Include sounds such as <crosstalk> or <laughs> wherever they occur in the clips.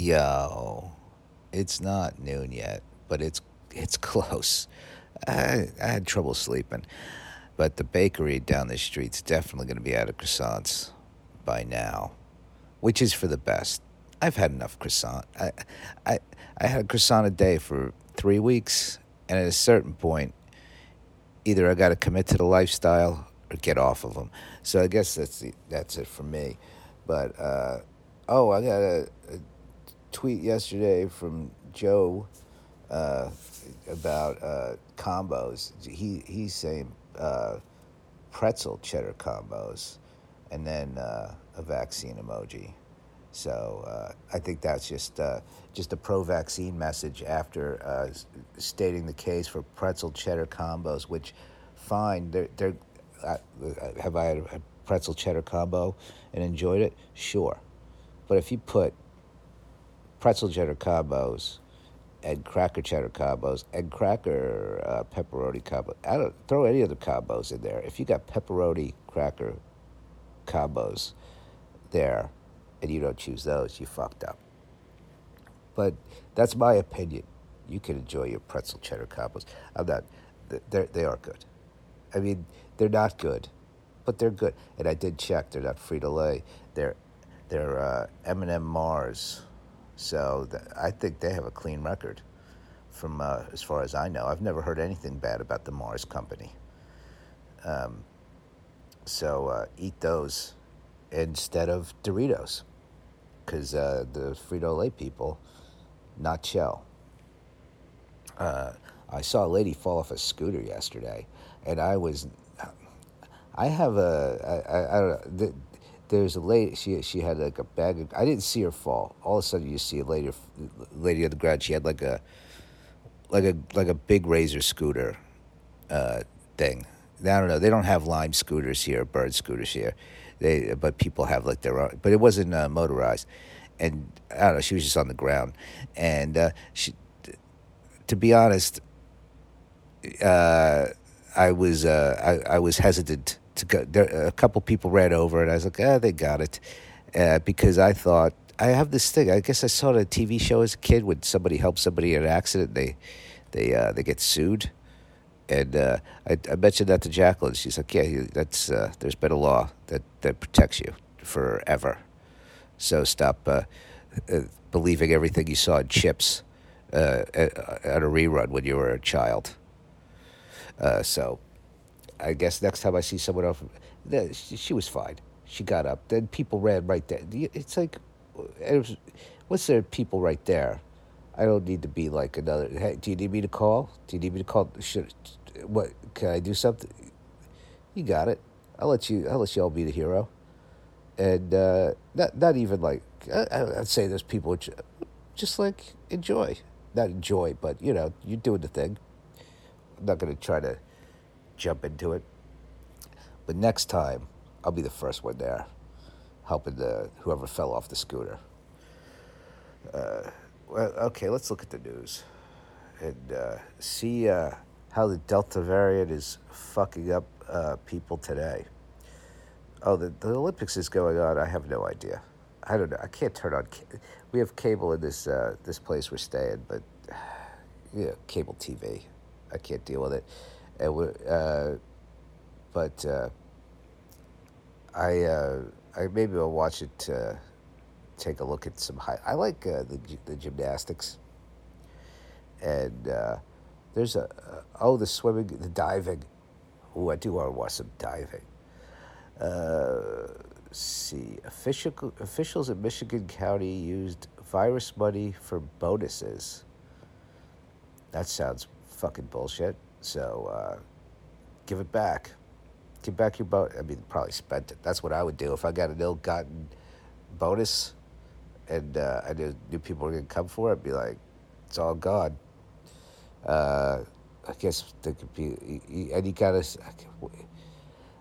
Yo, it's not noon yet, but it's it's <laughs> close. I, I had trouble sleeping, but the bakery down the street's definitely going to be out of croissants by now, which is for the best. I've had enough croissant. I, I, I had a croissant a day for three weeks, and at a certain point, either I got to commit to the lifestyle or get off of them. So I guess that's the, that's it for me. But uh, oh, I got a, a tweet yesterday from Joe uh, about uh, combos. He he's saying uh, pretzel cheddar combos, and then uh, a vaccine emoji. So uh, I think that's just just a pro-vaccine message after stating the case for pretzel cheddar combos, which fine. They're, they're have I had a pretzel cheddar combo and enjoyed it? Sure, but if you put pretzel cheddar combos and cracker cheddar combos and cracker uh, pepperoni combo. I don't throw any other combos in there. If you got pepperoni cracker combos there and you don't choose those, you fucked up. But that's my opinion. You can enjoy your pretzel cheddar combos. I'm not. They they are good. I mean, they're not good, but they're good. And I did check. They're not Frito Lay. They're they're uh, M&M Mars. So th- I think they have a clean record, from uh, as far as I know. I've never heard anything bad about the Mars company. Um, so uh, eat those instead of Doritos, because uh, the Frito Lay people, not shell. Uh, I saw a lady fall off a scooter yesterday, and I was, I have a, I, I, I don't know. th- There's a lady. She she had like a bag. Of, I didn't see her fall. All of a sudden, you see a lady, lady on the ground. She had like a, like a like a big razor scooter, uh, thing. I don't know. They don't have lime scooters here, bird scooters here. They but people have like their own. But it wasn't uh, motorized, and I don't know. She was just on the ground, and uh, she, to be honest, uh, I was uh, I, I was hesitant to go. There, a couple people read over, it. I was like, ah, they got it, uh, because I thought I have this thing. I guess I saw it on a TV show as a kid when somebody helps somebody in an accident, they they uh, they get sued, and uh, I, I mentioned that to Jacqueline. She's like, yeah, that's uh, there's been a law that that protects you forever, so stop uh, uh, believing everything you saw in Chips uh, at, at a rerun when you were a child. So I guess next time I see someone else, she, was fine. She got up. Then people ran right there. It's like, it was, what's there? People right there. I don't need to be like another. Hey, do you need me to call? Do you need me to call? Should what? Can I do something? You got it. I'll let you. I'll let you all be the hero. And uh, not not even like I, I'd say there's people which just like enjoy, not enjoy, but you know you're doing the thing. I'm not gonna try to jump into it. But next time, I'll be the first one there, helping the whoever fell off the scooter. Uh, well, okay, let's look at the news and uh, see uh, how the Delta variant is fucking up uh, people today. Oh, the, the Olympics is going on. I have no idea. I don't know. I can't turn on. Ca- we have cable in this uh, this place we're staying, but <sighs> yeah, cable TV. I can't deal with it. And we uh, but uh, I uh, I maybe I'll watch it. Uh, take a look at some high. I like uh, the the gymnastics. And uh, there's a uh, oh the swimming, the diving. Oh, I do want to watch some diving. Uh, see, official officials in Michigan County used virus money for bonuses. That sounds fucking bullshit. So uh, give it back. Give back your bonus. I mean, probably spent it. That's what I would do if I got an ill-gotten bonus, and uh, I knew, knew people were gonna come for it. I'd be like, it's all gone. Uh, I guess there could be any kind of.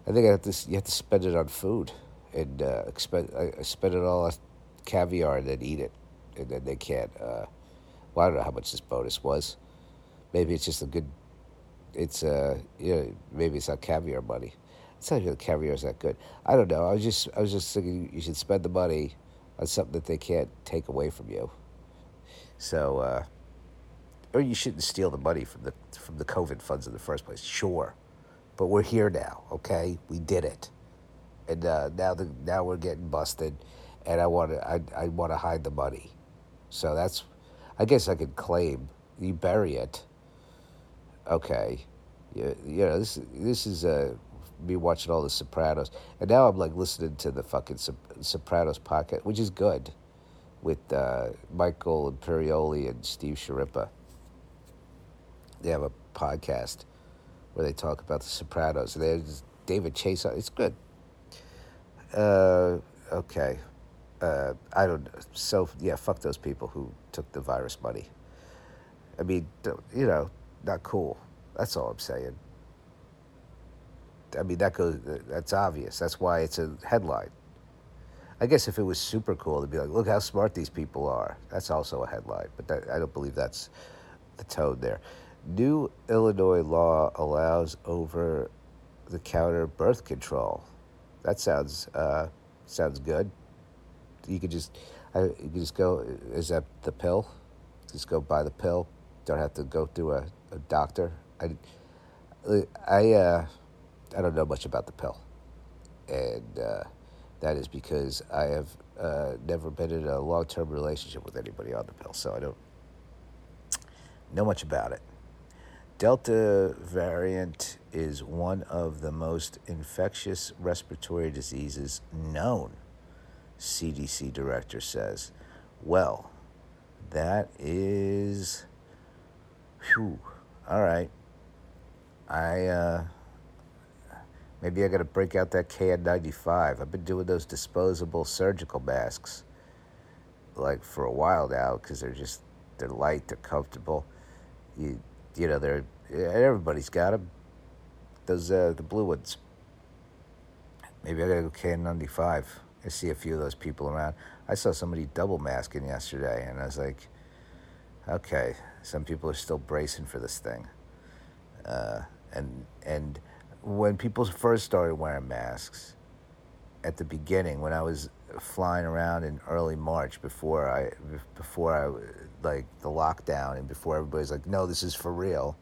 I think I have to. You have to spend it on food, and uh, expend. I spend it all on caviar and then eat it, and then they can't. Uh, well, I don't know how much this bonus was. Maybe it's just a good. It's uh, you know, maybe it's not caviar money. It's not even caviar is that good. I don't know. I was just, I was just thinking you should spend the money on something that they can't take away from you. So, uh, or you shouldn't steal the money from the from the COVID funds in the first place. Sure, but we're here now. Okay, we did it, and uh, now the now we're getting busted, and I want to I, I want to hide the money. So that's, I guess I could claim you bury it. Okay, you, you know this this is uh, me watching all the Sopranos, and now I'm like listening to the fucking Sopranos podcast, which is good, with uh, Michael Imperioli and Steve Schirripa. They have a podcast where they talk about the Sopranos. There's David Chase. It's good. Uh, okay. Uh, I don't. So yeah, fuck those people who took the virus money. I mean, you know, not cool. That's all I'm saying. I mean, that goes. That's obvious. That's why it's a headline. I guess if it was super cool, to be like, look how smart these people are. That's also a headline, but that, I don't believe that's the tone there. New Illinois law allows over the counter birth control. That sounds uh, sounds good. You could just I, you could just go. Is that the pill? Just go buy the pill. Don't have to go through a, a doctor. I I uh, I don't know much about the pill, and uh, that is because I have uh, never been in a long term relationship with anybody on the pill, so I don't know much about it. Delta variant is one of the most infectious respiratory diseases known, CDC director says. Well, that is. Whew. All right. I. Uh, maybe I got to break out that KN95. I've been doing those disposable surgical masks like for a while now because they're just they're light, they're comfortable. You you know, they're everybody's got them. Those uh, the blue ones. Maybe I gotta go KN95. I see a few of those people around. I saw somebody double masking yesterday, and I was like, okay, some people are still bracing for this thing. Uh, and and when people first started wearing masks, at the beginning, when I was flying around in early March before I before I like the lockdown and before everybody's like, no, this is for real,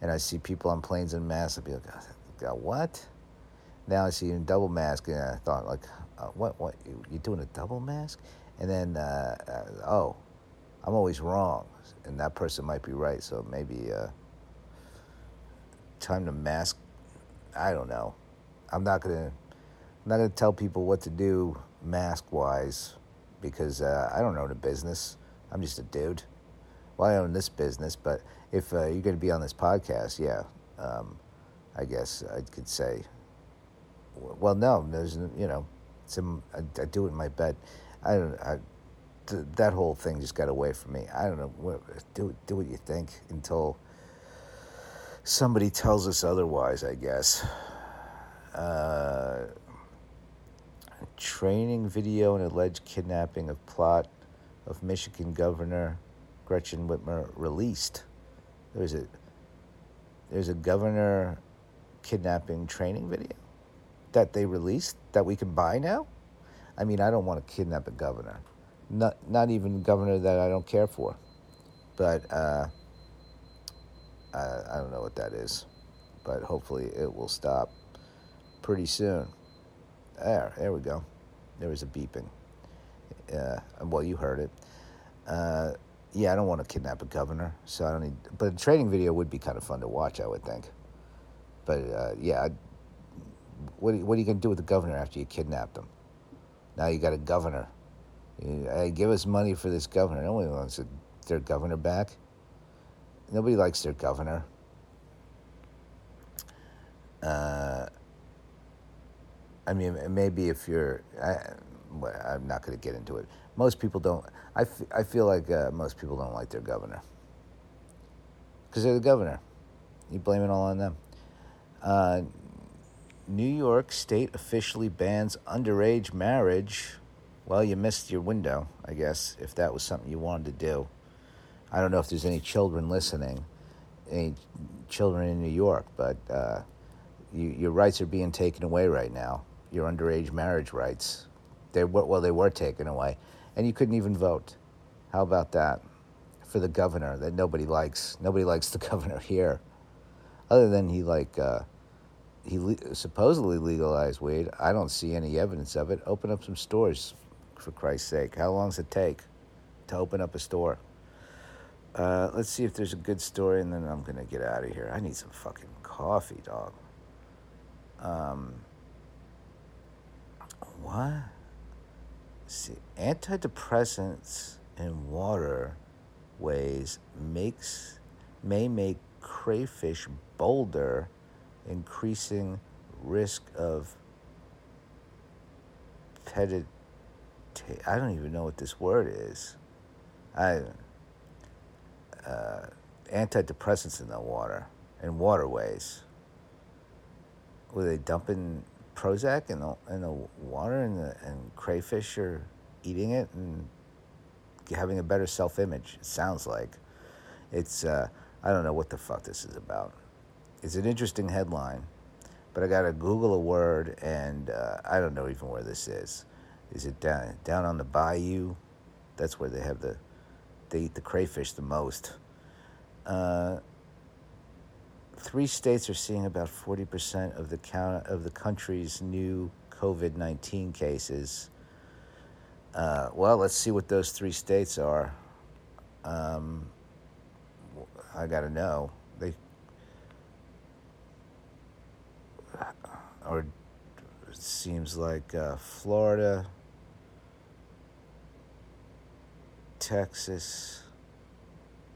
and I see people on planes in masks, I'd be like, God, what? Now I see you in double mask, and I thought like, uh, what what you doing a double mask? And then uh, uh, oh, I'm always wrong, and that person might be right. So maybe uh, time to mask. I don't know. I'm not gonna. I'm not gonna tell people what to do mask wise because uh, I don't own a business. I'm just a dude. Well, I own this business, but if uh, you're to be on this podcast, yeah, um, I guess I could say, well, no, there's, you know, some, I, I do it in my bed. I don't, I, th- that whole thing just got away from me. I don't know. Do do what you think until somebody tells us otherwise. I guess. Uh, training video and alleged kidnapping of plot of Michigan Governor Gretchen Whitmer released. There's a there's a governor kidnapping training video that they released that we can buy now. I mean, I don't want to kidnap a governor, not not even governor that I don't care for, but uh, I, I don't know what that is, but hopefully it will stop pretty soon. There, there we go. There was a beeping. Uh, well, you heard it. Uh, yeah, I don't want to kidnap a governor, so I don't need. But a training video would be kind of fun to watch, I would think. But uh, yeah, I, what what are you gonna do with the governor after you kidnapped him? Now you got a governor. Hey, give us money for this governor. Nobody wants their governor back. Nobody likes their governor. Uh, I mean, maybe if you're, I, I'm not going to get into it. Most people don't. I, f- I feel like uh, most people don't like their governor because they're the governor. You blame it all on them. Uh, New York State officially bans underage marriage. Well, you missed your window, I guess, if that was something you wanted to do. I don't know if there's any children listening, any children in New York, but uh, you, your rights are being taken away right now your underage marriage rights. They were, well, they were taken away, and you couldn't even vote. How about that? for the governor that nobody likes. Nobody <laughs> likes the governor here, other than he like uh, he le- supposedly legalized weed. I don't see any evidence of it. Open up some stores, for Christ's sake. How long does it take to open up a store? Uh, let's see if there's a good story, and then I'm gonna get out of here. I need some fucking coffee, dog. Um, what? see, antidepressants in water ways makes may make crayfish bolder, increasing risk of petit. I don't even know what this word is. I uh, antidepressants in the water in waterways. Were they dumping Prozac in the in the water and the and crayfish are eating it and having a better self image? It sounds like it's. Uh, I don't know what the fuck this is about. It's an interesting headline, but I gotta Google a word and uh, I don't know even where this is. Is it down down on the bayou? That's where they have the they eat the crayfish the most. Uh, three states are seeing about 40% of the count of the country's new COVID 19 cases. Uh, well, let's see what those three states are. Um, I got to know. They or seems like uh, Florida, Texas,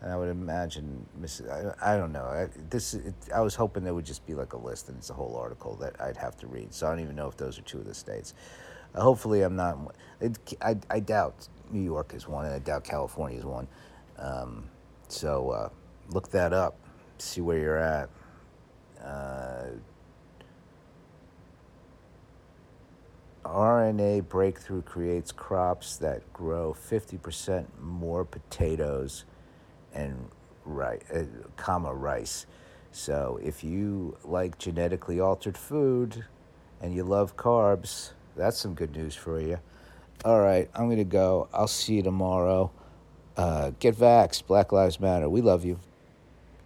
and I would imagine, I, I don't know. I, this it, I was hoping there would just be like a list, and it's a whole article that I'd have to read. So I don't even know if those are two of the states. Uh, hopefully, I'm not. It, I I doubt New York is one, and I doubt California is one. Um, so uh, look that up, see where you're at. Uh, RNA breakthrough creates crops that grow 50% more potatoes and rice, uh, comma rice. So if you like genetically altered food and you love carbs, that's some good news for you. All right, I'm gonna go. I'll see you tomorrow. Uh, get vaxxed. Black Lives Matter. We love you.